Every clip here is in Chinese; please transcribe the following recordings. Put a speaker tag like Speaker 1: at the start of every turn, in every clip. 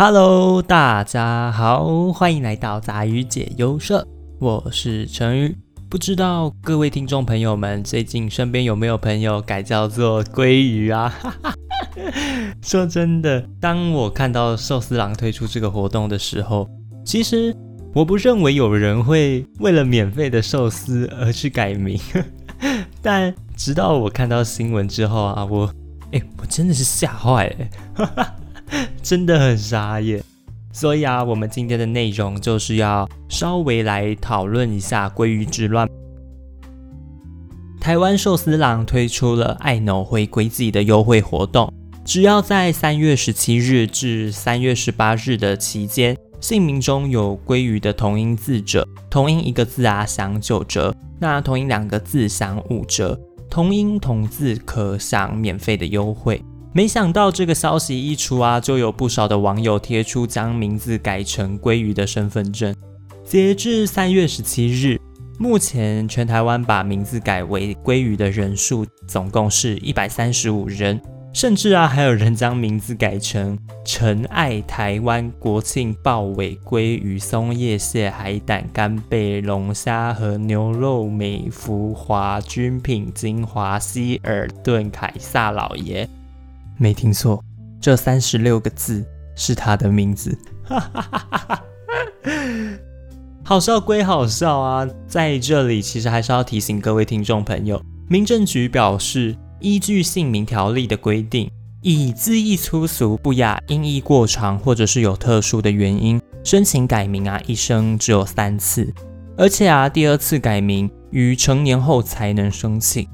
Speaker 1: Hello，大家好，欢迎来到杂鱼解忧社，我是陈宇。不知道各位听众朋友们最近身边有没有朋友改叫做鲑鱼啊？说真的，当我看到寿司郎推出这个活动的时候，其实我不认为有人会为了免费的寿司而去改名。但直到我看到新闻之后啊，我哎，我真的是吓坏了，真的很傻眼。所以啊，我们今天的内容就是要稍微来讨论一下鲑鱼之乱。台湾寿司郎推出了爱脑回归自己的优惠活动，只要在三月十七日至三月十八日的期间，姓名中有鲑鱼的同音字者，同音一个字啊享九折，那同音两个字享五折，同音同字可享免费的优惠。没想到这个消息一出啊，就有不少的网友贴出将名字改成鲑鱼的身份证。截至三月十七日，目前全台湾把名字改为鲑鱼的人数总共是一百三十五人，甚至啊还有人将名字改成陈爱台湾国庆鲍尾鲑鱼松叶蟹海胆干贝龙虾和牛肉美孚华军品精华希尔顿凯撒老爷。没听错，这三十六个字是他的名字。好笑归好笑啊，在这里其实还是要提醒各位听众朋友，民政局表示，依据姓名条例的规定，以字义粗俗不雅、音译过长或者是有特殊的原因申请改名啊，一生只有三次，而且啊，第二次改名于成年后才能申请。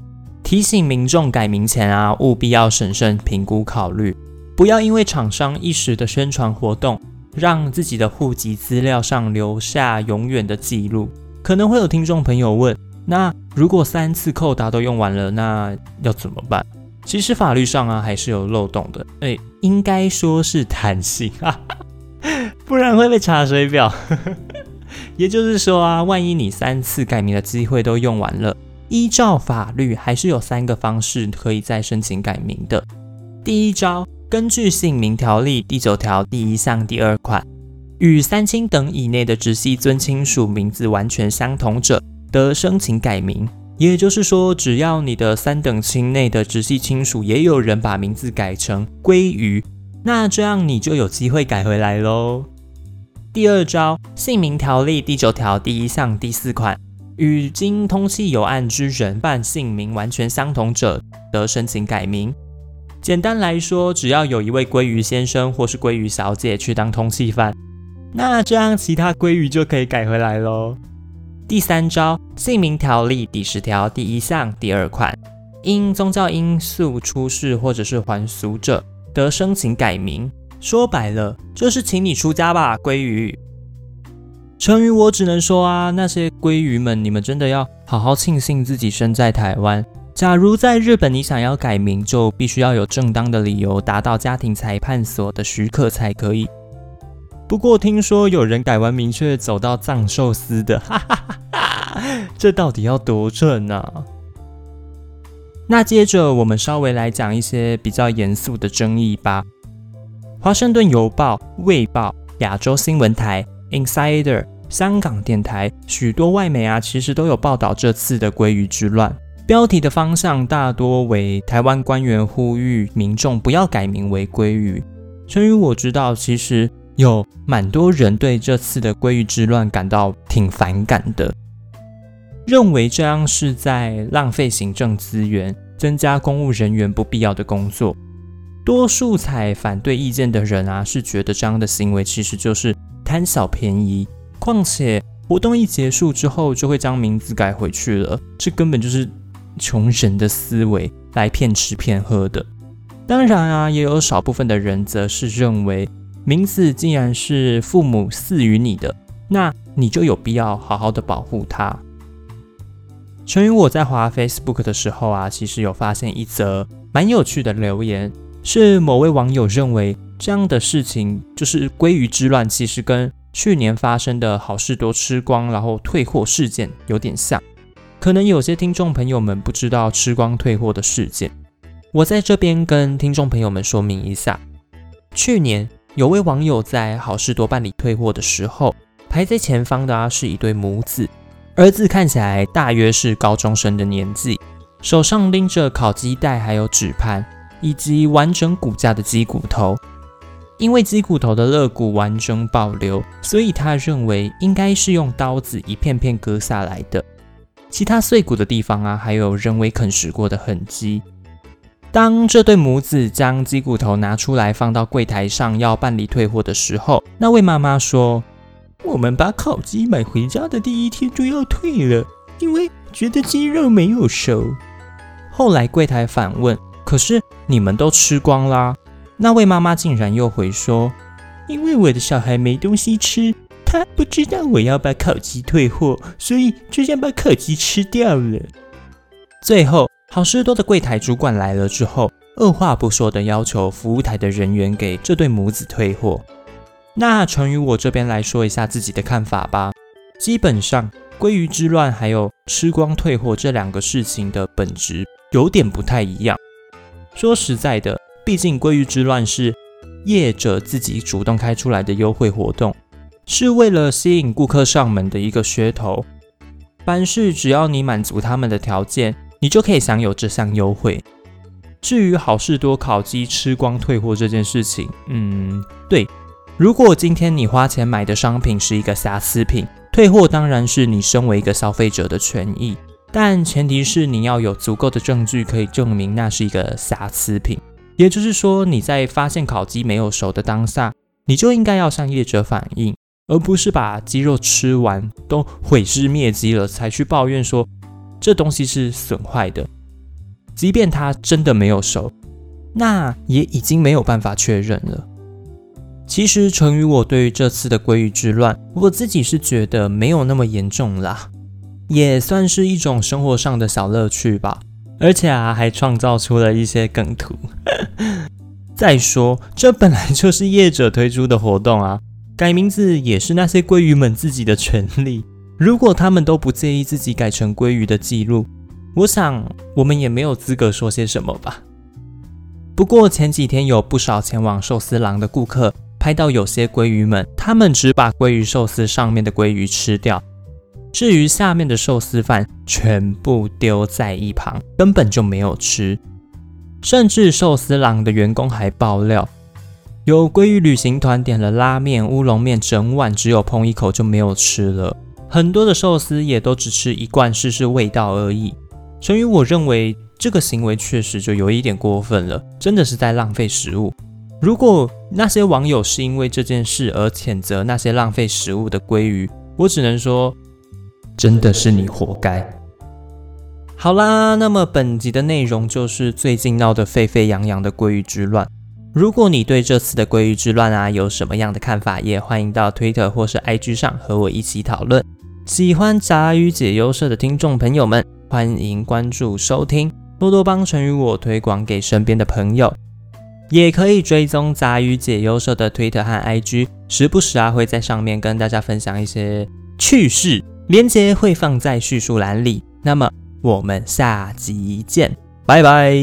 Speaker 1: 提醒民众改名前啊，务必要审慎评估考虑，不要因为厂商一时的宣传活动，让自己的户籍资料上留下永远的记录。可能会有听众朋友问，那如果三次扣答都用完了，那要怎么办？其实法律上啊还是有漏洞的，哎，应该说是弹性啊，不然会被查水表。也就是说啊，万一你三次改名的机会都用完了。依照法律，还是有三个方式可以再申请改名的。第一招，根据姓名条例第九条第一项第二款，与三亲等以内的直系尊亲属名字完全相同者，得申请改名。也就是说，只要你的三等亲内的直系亲属也有人把名字改成鲑鱼，那这样你就有机会改回来喽。第二招，姓名条例第九条第一项第四款。与经通气有案之人办姓名完全相同者，得申请改名。简单来说，只要有一位鲑鱼先生或是鲑鱼小姐去当通气犯，那这样其他鲑鱼就可以改回来喽。第三招，姓名条例第十条第一项第二款，因宗教因素出世或者是还俗者，得申请改名。说白了，就是请你出家吧，鲑鱼。成语我只能说啊，那些鲑鱼们，你们真的要好好庆幸自己身在台湾。假如在日本，你想要改名，就必须要有正当的理由，达到家庭裁判所的许可才可以。不过听说有人改完名却走到藏寿司的，哈哈哈这到底要多准啊？那接着我们稍微来讲一些比较严肃的争议吧。华盛顿邮报、卫报、亚洲新闻台。Insider、香港电台、许多外媒啊，其实都有报道这次的鲑鱼之乱。标题的方向大多为台湾官员呼吁民众不要改名为鲑鱼。成于我知道，其实有蛮多人对这次的鲑鱼之乱感到挺反感的，认为这样是在浪费行政资源，增加公务人员不必要的工作。多数采反对意见的人啊，是觉得这样的行为其实就是。贪小便宜，况且活动一结束之后就会将名字改回去了，这根本就是穷人的思维来骗吃骗喝的。当然啊，也有少部分的人则是认为，名字既然是父母赐予你的，那你就有必要好好的保护它。成于我在滑 Facebook 的时候啊，其实有发现一则蛮有趣的留言，是某位网友认为。这样的事情就是鲑鱼之乱，其实跟去年发生的好事多吃光然后退货事件有点像。可能有些听众朋友们不知道吃光退货的事件，我在这边跟听众朋友们说明一下。去年有位网友在好事多办理退货的时候，排在前方的啊是一对母子，儿子看起来大约是高中生的年纪，手上拎着烤鸡袋，还有纸盘，以及完整骨架的鸡骨头。因为鸡骨头的肋骨完整保留，所以他认为应该是用刀子一片片割下来的。其他碎骨的地方啊，还有人为啃食过的痕迹。当这对母子将鸡骨头拿出来放到柜台上要办理退货的时候，那位妈妈说：“
Speaker 2: 我们把烤鸡买回家的第一天就要退了，因为觉得鸡肉没有熟。”
Speaker 1: 后来柜台反问：“可是你们都吃光啦？”那位妈妈竟然又回说：“
Speaker 2: 因为我的小孩没东西吃。”他不知道我要把烤鸡退货，所以就想把烤鸡吃掉了。
Speaker 1: 最后，好事多的柜台主管来了之后，二话不说的要求服务台的人员给这对母子退货。那传于我这边来说一下自己的看法吧。基本上，鲑鱼之乱还有吃光退货这两个事情的本质有点不太一样。说实在的，毕竟鲑鱼之乱是业者自己主动开出来的优惠活动。是为了吸引顾客上门的一个噱头。凡事只要你满足他们的条件，你就可以享有这项优惠。至于好事多烤鸡吃光退货这件事情，嗯，对，如果今天你花钱买的商品是一个瑕疵品，退货当然是你身为一个消费者的权益，但前提是你要有足够的证据可以证明那是一个瑕疵品。也就是说，你在发现烤鸡没有熟的当下，你就应该要向业者反映。而不是把鸡肉吃完都毁尸灭迹了，才去抱怨说这东西是损坏的。即便它真的没有熟，那也已经没有办法确认了。其实，成于我对于这次的鲑鱼之乱，我自己是觉得没有那么严重啦，也算是一种生活上的小乐趣吧。而且啊，还创造出了一些梗图。再说，这本来就是业者推出的活动啊。改名字也是那些鲑鱼们自己的权利。如果他们都不介意自己改成鲑鱼的记录，我想我们也没有资格说些什么吧。不过前几天有不少前往寿司郎的顾客拍到有些鲑鱼们，他们只把鲑鱼寿司上面的鲑鱼吃掉，至于下面的寿司饭全部丢在一旁，根本就没有吃。甚至寿司郎的员工还爆料。有鲑鱼旅行团点了拉面、乌龙面，整碗只有碰一口就没有吃了。很多的寿司也都只吃一罐试试味道而已。所以我认为这个行为确实就有一点过分了，真的是在浪费食物。如果那些网友是因为这件事而谴责那些浪费食物的鲑鱼，我只能说，真的是你活该。好啦，那么本集的内容就是最近闹得沸沸扬扬的鲑鱼之乱。如果你对这次的鲑鱼之乱啊有什么样的看法，也欢迎到 Twitter 或是 IG 上和我一起讨论。喜欢杂鱼解忧社的听众朋友们，欢迎关注收听，多多帮成与我推广给身边的朋友，也可以追踪杂鱼解忧社的 Twitter 和 IG，时不时啊会在上面跟大家分享一些趣事，链接会放在叙述栏里。那么我们下集见，拜拜。